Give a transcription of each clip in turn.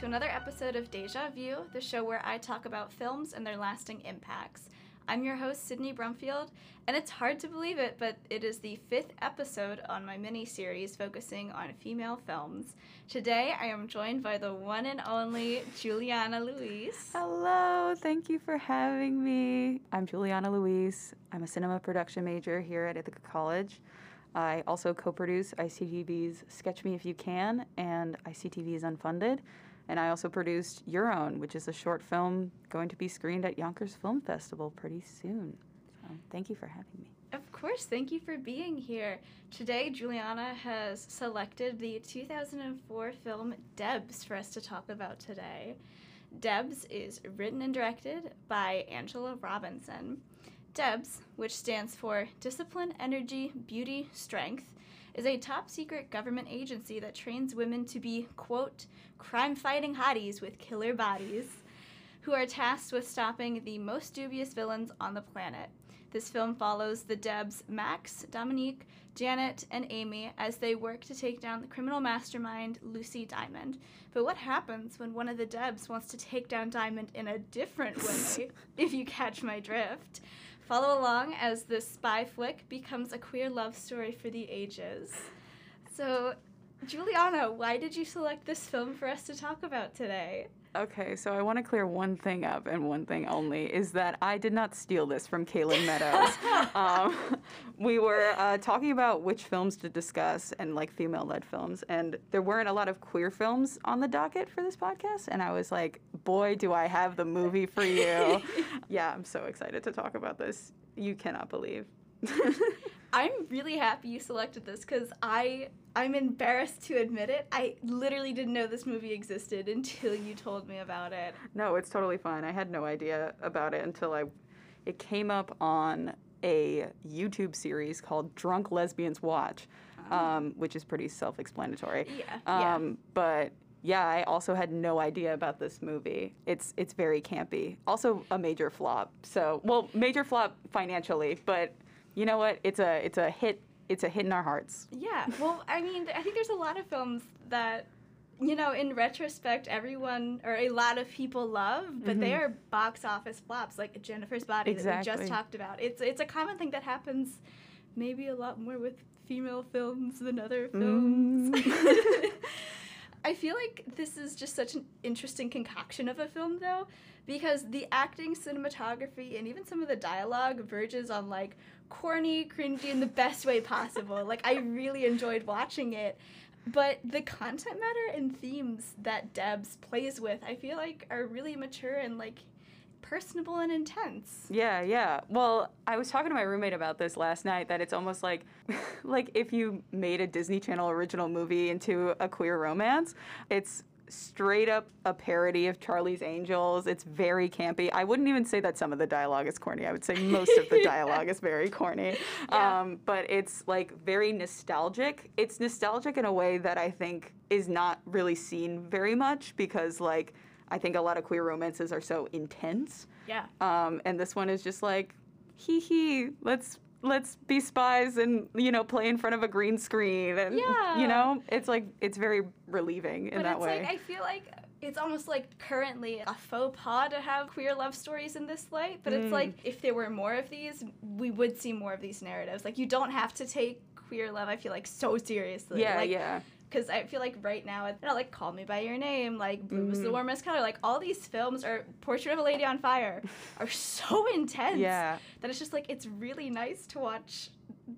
to another episode of Deja View, the show where I talk about films and their lasting impacts. I'm your host, Sydney Brumfield, and it's hard to believe it, but it is the fifth episode on my mini series focusing on female films. Today, I am joined by the one and only Juliana Luis. Hello, thank you for having me. I'm Juliana Luis. I'm a cinema production major here at Ithaca College. I also co produce ICTV's Sketch Me If You Can and ICTV's Unfunded. And I also produced Your Own, which is a short film going to be screened at Yonkers Film Festival pretty soon. So thank you for having me. Of course, thank you for being here. Today, Juliana has selected the 2004 film Debs for us to talk about today. Debs is written and directed by Angela Robinson. DEBS, which stands for Discipline, Energy, Beauty, Strength, is a top secret government agency that trains women to be, quote, crime fighting hotties with killer bodies, who are tasked with stopping the most dubious villains on the planet. This film follows the Debs Max, Dominique, Janet, and Amy as they work to take down the criminal mastermind Lucy Diamond. But what happens when one of the Debs wants to take down Diamond in a different way, if you catch my drift? Follow along as this spy flick becomes a queer love story for the ages. So, Juliana, why did you select this film for us to talk about today? Okay, so I want to clear one thing up and one thing only is that I did not steal this from Kaylin Meadows. um, we were uh, talking about which films to discuss and like female led films, and there weren't a lot of queer films on the docket for this podcast. And I was like, boy, do I have the movie for you. yeah, I'm so excited to talk about this. You cannot believe. I'm really happy you selected this because I I'm embarrassed to admit it. I literally didn't know this movie existed until you told me about it. No, it's totally fine. I had no idea about it until I it came up on a YouTube series called Drunk Lesbians Watch, oh. um, which is pretty self-explanatory. Yeah. Um, yeah. But yeah, I also had no idea about this movie. It's it's very campy. Also a major flop. So well, major flop financially, but you know what? It's a it's a hit. It's a hit in our hearts. Yeah. Well, I mean, I think there's a lot of films that you know, in retrospect, everyone or a lot of people love, but mm-hmm. they are box office flops, like Jennifer's Body exactly. that we just talked about. It's it's a common thing that happens, maybe a lot more with female films than other films. Mm. I feel like this is just such an interesting concoction of a film, though, because the acting, cinematography, and even some of the dialogue verges on like corny, cringy in the best way possible. like I really enjoyed watching it. But the content matter and themes that Debs plays with, I feel like are really mature and like personable and intense. Yeah, yeah. Well, I was talking to my roommate about this last night that it's almost like like if you made a Disney Channel original movie into a queer romance. It's straight up a parody of Charlie's Angels. It's very campy. I wouldn't even say that some of the dialogue is corny. I would say most of the dialogue is very corny. Yeah. Um, but it's like very nostalgic. It's nostalgic in a way that I think is not really seen very much because like I think a lot of queer romances are so intense. Yeah. Um, and this one is just like, hee hee, let's let's be spies and you know play in front of a green screen and yeah. you know it's like it's very relieving in but that it's way. Like, I feel like it's almost like currently a faux pas to have queer love stories in this light, but mm. it's like if there were more of these, we would see more of these narratives. Like you don't have to take queer love, I feel like so seriously. Yeah, like, yeah because I feel like right now, you know, like Call Me by Your Name, like Blue mm. is the mm-hmm. Warmest Color, like all these films or Portrait of a Lady on Fire are so intense yeah. that it's just like it's really nice to watch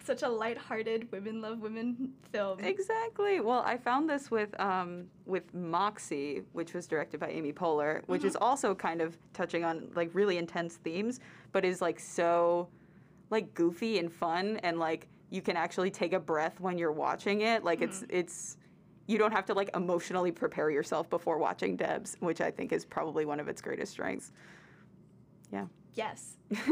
such a light-hearted women love women film. Exactly. Well, I found this with um, with Moxie, which was directed by Amy Poehler, which mm-hmm. is also kind of touching on like really intense themes, but is like so like goofy and fun and like you can actually take a breath when you're watching it. Like mm-hmm. it's it's you don't have to like emotionally prepare yourself before watching Debs, which I think is probably one of its greatest strengths. Yeah. Yes.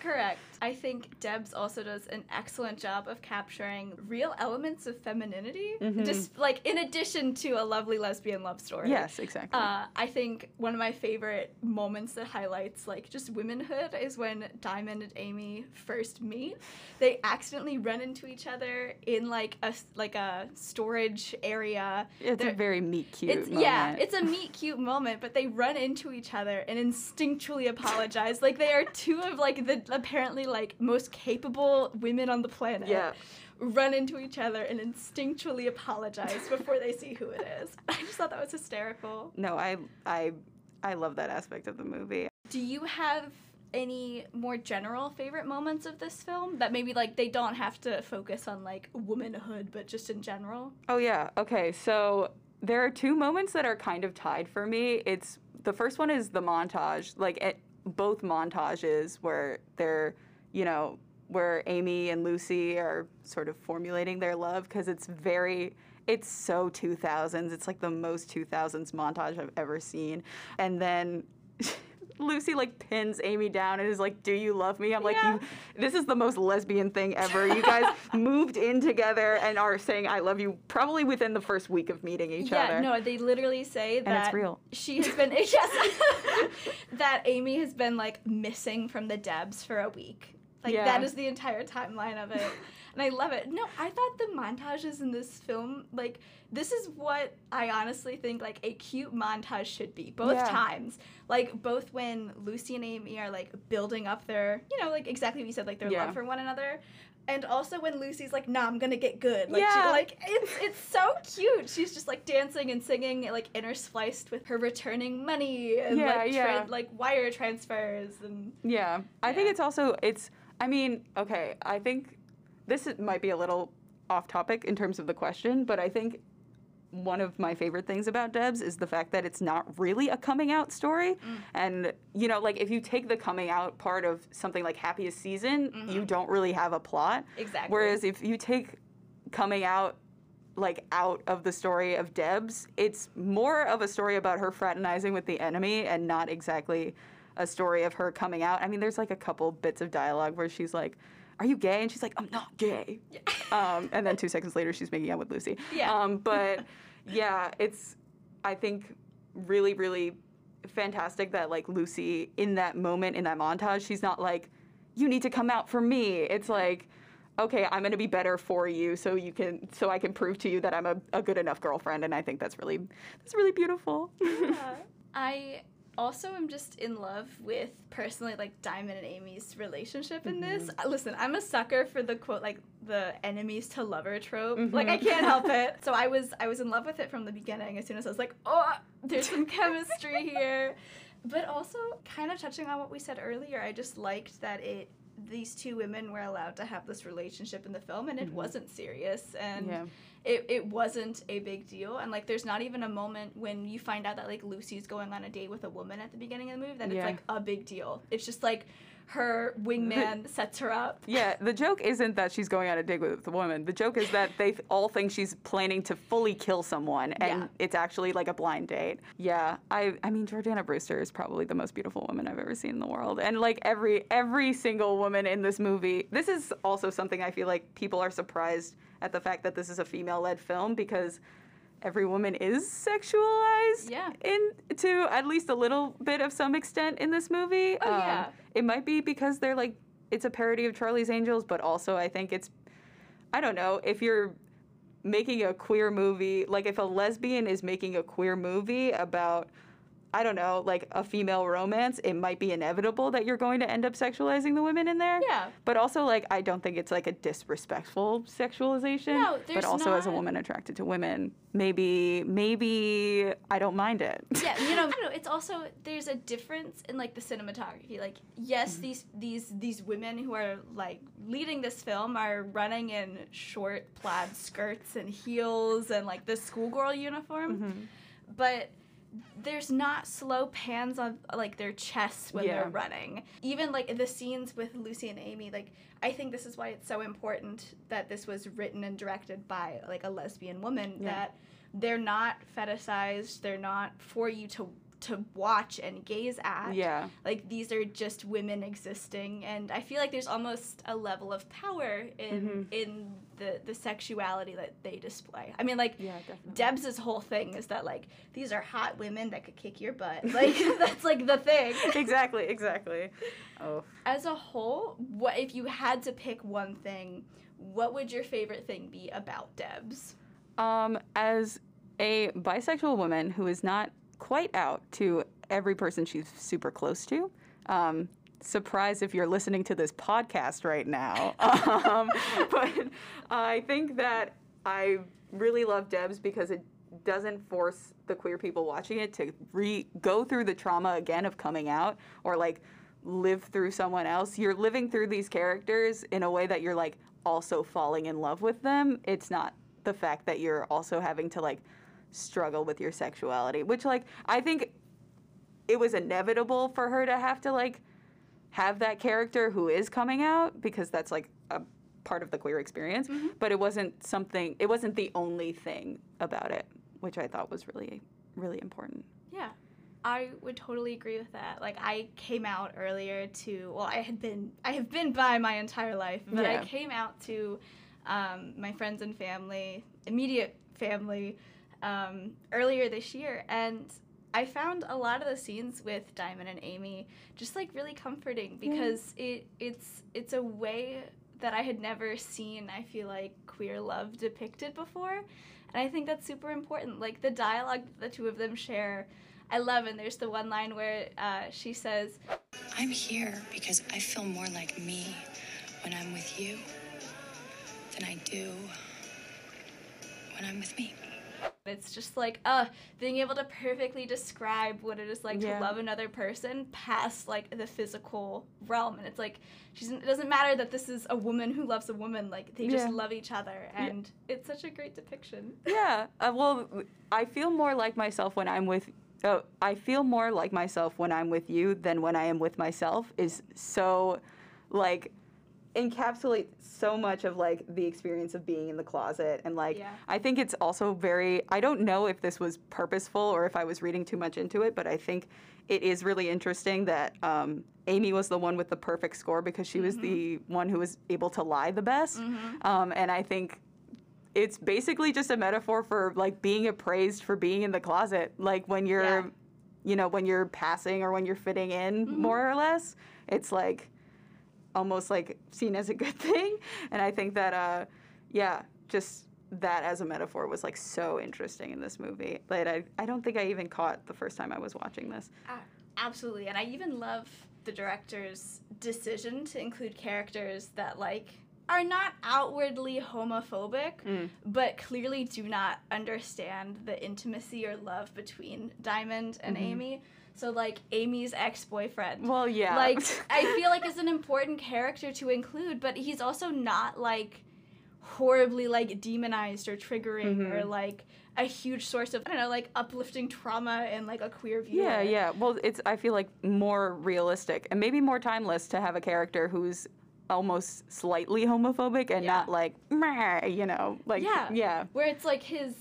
Correct. I think Debs also does an excellent job of capturing real elements of femininity, Mhm. just like in addition to a lovely lesbian love story. Yes, exactly. Uh, I think one of my favorite moments that highlights like just womanhood is when Diamond and Amy first meet. They accidentally run into each other in like a like a storage area. it's a they're- very meet cute. It's yeah, it's a meet cute moment, but they run into each other and instinctually apologize. Like they are two of like the apparently like most capable women on the planet. yeah. Run into each other and instinctually apologize before they see who it is. I just thought that was hysterical. No, I I I love that aspect of the movie. Do you have any more general favorite moments of this film that maybe like they don't have to focus on like womanhood, but just in general? Oh yeah. Okay. So there are two moments that are kind of tied for me. It's the first one is the montage, like at both montages where they're, you know, where Amy and Lucy are sort of formulating their love because it's very it's so 2000s. It's like the most 2000s montage I've ever seen. And then Lucy like pins Amy down and is like, "Do you love me?" I'm like, Yeah. "You this is the most lesbian thing ever. You guys moved in together and are saying I love you probably within the first week of meeting each yeah, other. Yeah, no, they literally say and that it's real. she has been yes that Amy has been like missing from the Debs for a week. Like Yeah. that is the entire timeline of it. And I love it. No, I thought the montages in this film, like this is what I honestly think like a cute montage should be. Both Yeah. times. Like both when Lucy and Amy are like building up their, you know, like exactly what you said, like their Yeah. love for one another. And also when Lucy's like, "Nah, I'm gonna get good." Like, Yeah. she, like it's it's so cute. She's just like dancing and singing, like interspliced with her returning money and Yeah, like yeah. like wire transfers and Yeah. I think it's also it's I mean, okay, I think this might be a little off topic in terms of the question, but I think one of my favorite things about Debs is the fact that it's not really a coming out story. Mm. And, you know, like if you take the coming out part of something like Happiest Season, you Mhm. don't really have a plot. exactly. Whereas if you take coming out like out of the story of Debs, it's more of a story about her fraternizing with the enemy and not exactly a story of her coming out. I mean, there's like a couple bits of dialogue where she's like, "Are you gay?" and she's like, "I'm not gay." Um, and then two seconds later, she's making out with Lucy. Yeah. Um, but yeah, it's I think really really fantastic that like Lucy in that moment in that montage, she's not like, "You need to come out for me." It's like. Okay, I'm gonna be better for you, so you can, so I can prove to you that I'm a, a good enough girlfriend, and I think that's really, that's really beautiful. Yeah. I also am just in love with personally like Diamond and Amy's relationship in this. Mm-hmm. Uh, Listen, I'm a sucker for the quote like the enemies to lover trope. Like Mhm. I can't help it. So I was I was in love with it from the beginning. As soon as I was like, oh, there's some chemistry here. But also kind of touching on what we said earlier, I just liked that it these two women were allowed to have this relationship in the film and it Mhm. wasn't serious and yeah. It, it wasn't a big deal and like there's not even a moment when you find out that like lucy's going on a date with a woman at the beginning of the movie that Yeah. it's like a big deal it's just like her wingman sets her up Yeah, the joke isn't that she's going on a date with a woman. The joke is that they all think she's planning to fully kill someone, and Yeah. it's actually like a blind date. Yeah, I, I mean, Jordana Brewster is probably the most beautiful woman I've ever seen in the world, and like every every single woman in this movie. This is also something I feel like people are surprised at the fact that this is a female-led film because every woman is sexualized Yeah. in to at least a little bit of some extent in this movie. Um, Oh, yeah. It might be because they're like it's a parody of Charlie's Angels, but also I think it's I don't know, if you're making a queer movie, like if a lesbian is making a queer movie about I don't know, like a female romance, it might be inevitable that you're going to end up sexualizing the women in there. yeah But also, like, I don't think it's like a disrespectful sexualization. No, there's but also as a woman attracted to women, maybe, maybe I don't mind it. yeah you know, I don't know it's also there's a difference in like the cinematography like yes these these these women who are like leading this film are running in short plaid skirts and heels and like the schoolgirl uniform Mhm. but there's not slow pans on like their chests when Yeah. they're running. Even like the scenes with Lucy and Amy, like I think this is why it's so important that this was written and directed by like a lesbian woman Yeah. that they're not fetishized, they're not for you to to watch and gaze at. Yeah. Like these are just women existing and I feel like there's almost a level of power in Mhm. in the the sexuality that they display. I mean like Yeah, definitely. Debs' whole thing is that like these are hot women that could kick your butt. Like that's like the thing. exactly, exactly. Oh. As a whole, what if you had to pick one thing, what would your favorite thing be about Debs? Um, as a bisexual woman who is not quite out to every person she's super close to, um, surprise if you're listening to this podcast right now. um, but I think that I really love Debs because it doesn't force the queer people watching it to re go through the trauma again of coming out or like live through someone else. You're living through these characters in a way that you're like also falling in love with them. It's not the fact that you're also having to like struggle with your sexuality, which like I think it was inevitable for her to have to like have that character who is coming out because that's like a part of the queer experience, but it wasn't something it wasn't the only thing about it, which I thought was really really important. Yeah. I would totally agree with that. Like I came out earlier to well, I had been I have been bi my entire life, but Yeah. I came out to um, my friends and family, immediate family, um, earlier this year, and I found a lot of the scenes with Diamond and Amy just like really comforting because it it's it's a way that I had never seen. I feel like queer love depicted before, and I think that's super important. Like the dialogue that the two of them share. I love, and there's the one line where uh, she says, I'm here because I feel more like me when I'm with you than I do when I'm with me. It's just like, uh, being able to perfectly describe what it is like Yeah. to love another person past like the physical realm. And it's like, she's, it doesn't matter that this is a woman who loves a woman, like, they just love each other. And it's such a great depiction. Yeah. Uh, well, I feel more like myself when I'm with. Oh, I feel more like myself when I'm with you than when I am with myself. Is so, like, encapsulate so much of like the experience of being in the closet and like Yeah. I think it's also very I don't know if this was purposeful or if I was reading too much into it, but I think it is really interesting that um, Amy was the one with the perfect score because she was the one who was able to lie the best. Um, and I think it's basically just a metaphor for like being appraised for being in the closet. Like when you're, Yeah. you know, when you're passing or when you're fitting in, more or less. It's like almost like seen as a good thing. And I think that, uh, yeah, just that as a metaphor was like so interesting in this movie. But I, I don't think I even caught the first time I was watching this. Uh, absolutely. And I even love the director's decision to include characters that, like, are not outwardly homophobic, Mm. but clearly do not understand the intimacy or love between Diamond and Amy. So, like, Amy's ex boyfriend. Well, yeah. Like, I feel like is an important character to include, but he's also not, like, horribly, like, demonized or triggering or, mm-hmm. like, a huge source of, I don't know, like, uplifting trauma and like, a queer view. Yeah, yeah. Well, it's I feel like more realistic and maybe more timeless to have a character who's almost slightly homophobic and Yeah. not like "Meh," you know, like Yeah. yeah. where it's like his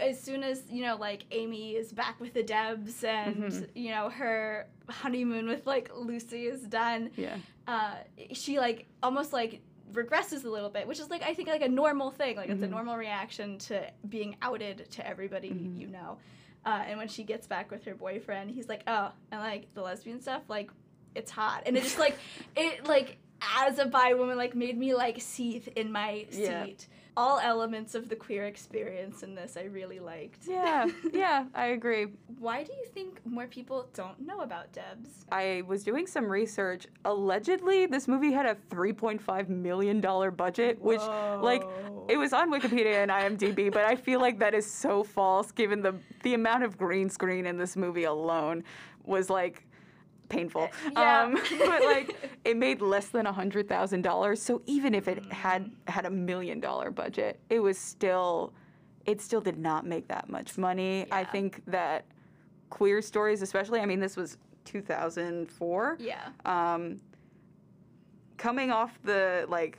as soon as you know like amy is back with the debs and Mm-hmm. you know her honeymoon with like lucy is done Yeah. uh she like almost like regresses a little bit which is like i think like a normal thing like Mm-hmm. it's a normal reaction to being outed to everybody Mm-hmm. you know uh, and when she gets back with her boyfriend he's like oh and like the lesbian stuff like it's hot and it just like it like as a bi woman like made me like seethe in my Yeah. seat all elements of the queer experience in this I really liked. Yeah, yeah, I agree. Why do you think more people don't know about Debs? I was doing some research. Allegedly, this movie had a $3.5 million budget, which, like, it was on Wikipedia and IMDb, but I feel like that is so false given the, the amount of green screen in this movie alone was, like, painful. Yeah. Um, but, like, it made less than $100,000. So even if it had had a million dollar budget, it was still, it still did not make that much money. I think that queer stories, especially, I mean, this was 2004. Yeah. Um, coming off the like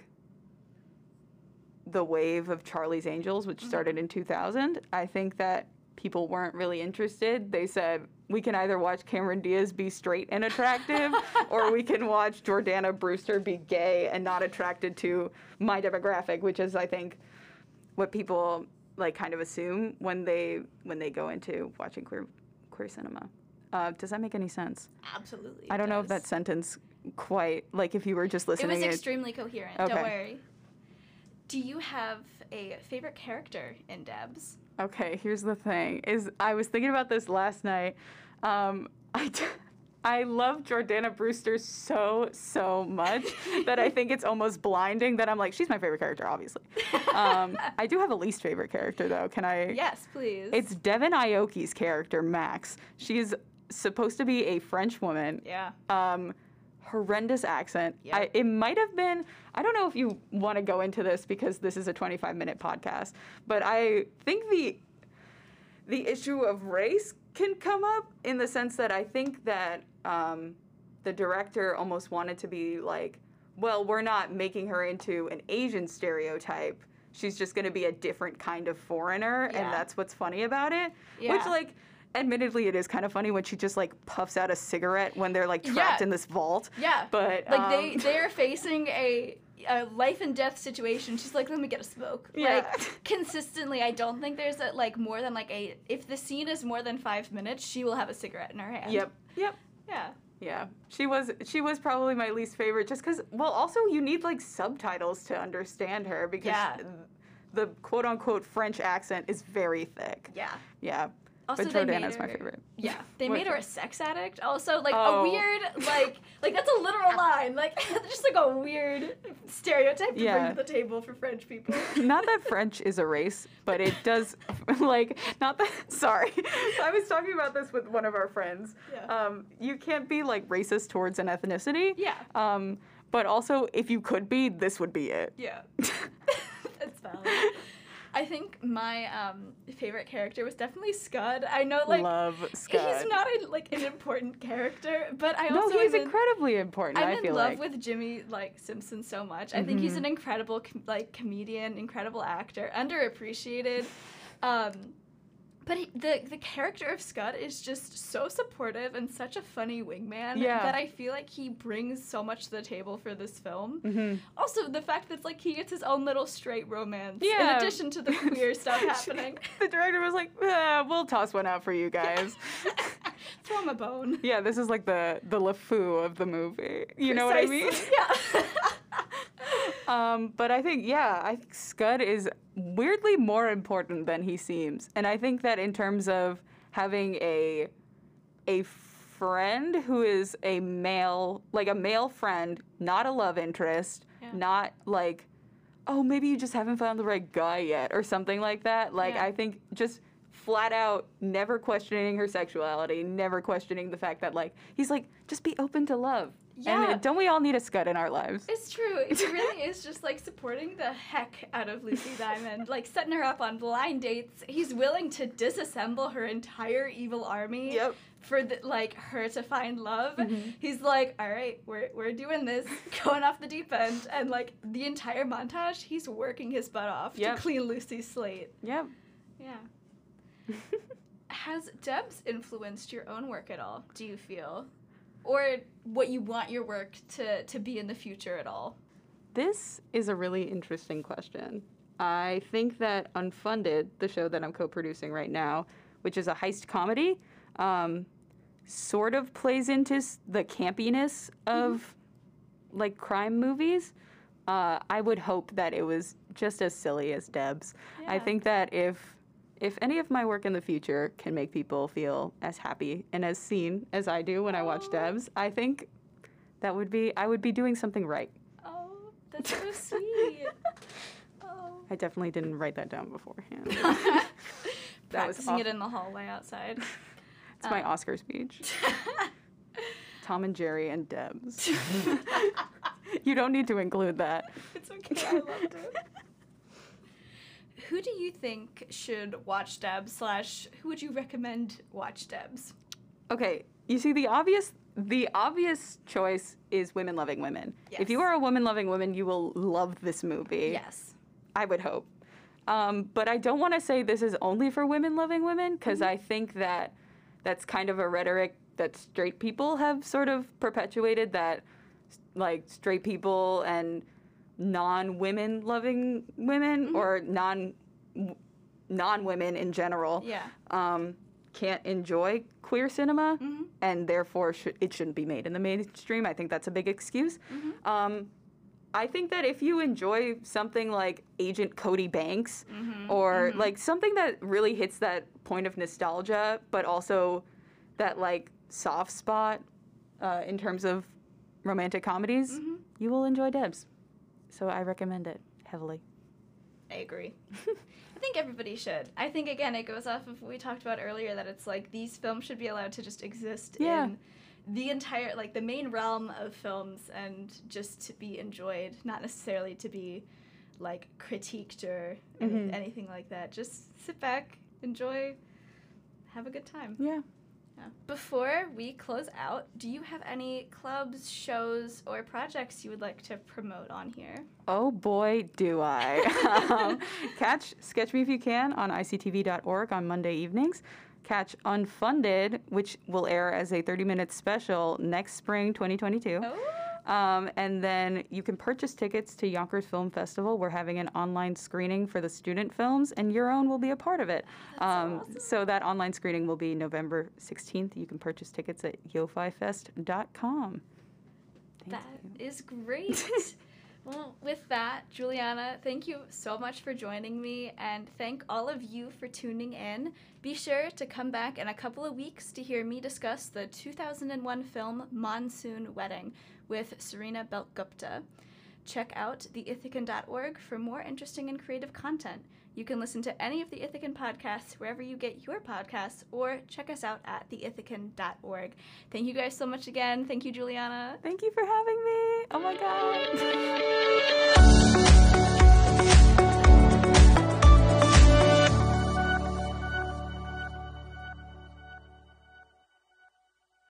the wave of Charlie's Angels, which started in 2000, I think that people weren't really interested. They said we can either watch Cameron Diaz be straight and attractive, or we can watch Jordana Brewster be gay and not attracted to my demographic, which is, I think, what people like kind of assume when they when they go into watching queer queer cinema. Uh, does that make any sense? Absolutely. I don't know if that sentence quite like if you were just listening. It was extremely coherent. Okay. Don't worry. Do you have a favorite character in Debs? Okay, here's the thing: is I was thinking about this last night. Um, I, d- I love Jordana Brewster so so much that I think it's almost blinding. That I'm like, she's my favorite character, obviously. Um, I do have a least favorite character though. Can I? Yes, please. It's Devon Aoki's character, Max. She's supposed to be a French woman. yeah. Um, horrendous accent. Yep. I, it might have been. I don't know if you want to go into this because this is a 25 minute podcast, but I think the the issue of race can come up in the sense that I think that um, the director almost wanted to be like, well, we're not making her into an Asian stereotype. She's just going to be a different kind of foreigner, Yeah. and that's what's funny about it. Which, Yeah. like, admittedly, it is kind of funny when she just like puffs out a cigarette when they're like trapped Yeah. in this vault. Yeah. But like they um, they're facing a, a life and death situation. She's like, let me get a smoke. Yeah. Like consistently, I don't think there's a, like more than like a if the scene is more than five minutes, she will have a cigarette in her hand. Yep. Yep. Yeah. Yeah, she was she was probably my least favorite just because well also you need like subtitles to understand her because Yeah. the quote unquote French accent is very thick. Yeah. Yeah, Also, but they made Jordana's my favorite. Yeah, they What- made her a sex addict. Also, like Oh. a weird, like, like that's a literal line. Like, just like a weird stereotype to Yeah. bring to the table for French people. not that French is a race, but it does like not that. Sorry, I was talking about this with one of our friends. Yeah. Um, you can't be like racist towards an ethnicity. Yeah. Um, but also, if you could be, this would be it. Yeah, that's valid. I think my um, favorite character was definitely Scud. I know, like, Love Scud. he's not a, like an important character, but I also No, he's am in- incredibly important. I'm I in love like. with Jimmi like Simpson so much. I think he's an incredible com- like comedian, incredible actor, underappreciated. Um, but he, the the character of Scud is just so supportive and such a funny wingman Yeah. that I feel like he brings so much to the table for this film. Mhm. Also, the fact that like he gets his own little straight romance Yeah. in addition to the queer stuff happening. the director was like, "Ah, "We'll toss one out for you guys." Throw him a bone. yeah, this is like the the LeFou of the movie. You know what I mean? Yeah. Um, but I think yeah, I think Scud is weirdly more important than he seems, and I think that in terms of having a a friend who is a male, like a male friend, not a love interest, Yeah. not like, oh, maybe you just haven't found the right guy yet, or something like that. Like Yeah. I think just flat out never questioning her sexuality, never questioning the fact that like he's like just be open to love. Yeah. And don't we all need a Scud in our lives? It's true. It really is just like supporting the heck out of Lucy Diamond, like setting her up on blind dates. He's willing to disassemble her entire evil army Yep. for the, like her to find love. Mm-hmm. He's like, "All right, we're we're doing this, going off the deep end." And like the entire montage, he's working his butt off Yep. to clean Lucy's slate. Yep. Yeah. Has Debs influenced your own work at all? Do you feel, or what you want your work to to be in the future at all? This is a really interesting question. I think that Unfunded, the show that I'm co producing right now, which is a heist comedy, um, sort of plays into the campiness of like crime movies. Uh, I would hope that it was just as silly as Deb's. I think that if if any of my work in the future can make people feel as happy and as seen as I do when I watch Aw. Debs, I think that would be I would be doing something right. Oh, that's so sweet. Oh. I definitely didn't write that down beforehand. That was Practicing it in the hallway outside. It's my Uh, Oscar speech. Tom and Jerry and Debs. you don't need to include that. it's okay. I loved it. Who do you think should watch Debs? Slash, who would you recommend watch Debs? Okay, you see the obvious the obvious choice is women loving women. If you are a woman loving woman, you will love this movie. Yes. I would hope. Um, but I don't want to say this is only for women loving women because Mm-hmm. I think that that's kind of a rhetoric that straight people have sort of perpetuated that like straight people and non-women loving women Mm-hmm. or non non-women in general Yeah. um, can't enjoy queer cinema Mm-hmm. and therefore sh- it shouldn't be made in the mainstream. I think that's a big excuse. Mm-hmm. Um, I think that if you enjoy something like Agent Cody Banks Mm-hmm. or like something that really hits that point of nostalgia, but also that like soft spot uh, in terms of romantic comedies, Mm-hmm. you will enjoy Debs. So I recommend it heavily. I agree. I think everybody should. I think again it goes off of what we talked about earlier that it's like these films should be allowed to just exist Yeah. in the entire like the main realm of films and just to be enjoyed, not necessarily to be like critiqued or Mhm. anything like that. Just sit back, enjoy, have a good time. Yeah. Before we close out, do you have any clubs, shows, or projects you would like to promote on here? Oh boy, do I. um, catch Sketch Me If You Can on ictv.org on Monday evenings. Catch Unfunded, which will air as a 30 minute special next spring 2022. Oh. Um, and then you can purchase tickets to Yonkers Film Festival. We're having an online screening for the student films, and your own will be a part of it. Um, So that online screening will be November 16th. You can purchase tickets at yofifest.com. Thank That is great. well, with that, Juliana, thank you so much for joining me, and thank all of you for tuning in. Be sure to come back in a couple of weeks to hear me discuss the 2001 film Monsoon Wedding with Serena Belgupta. Check out theithacan.org for more interesting and creative content. You can listen to any of the Ithacan podcasts wherever you get your podcasts, or check us out at theithacan.org. Thank you guys so much again. Thank you, Juliana. Thank you for having me. Oh my God.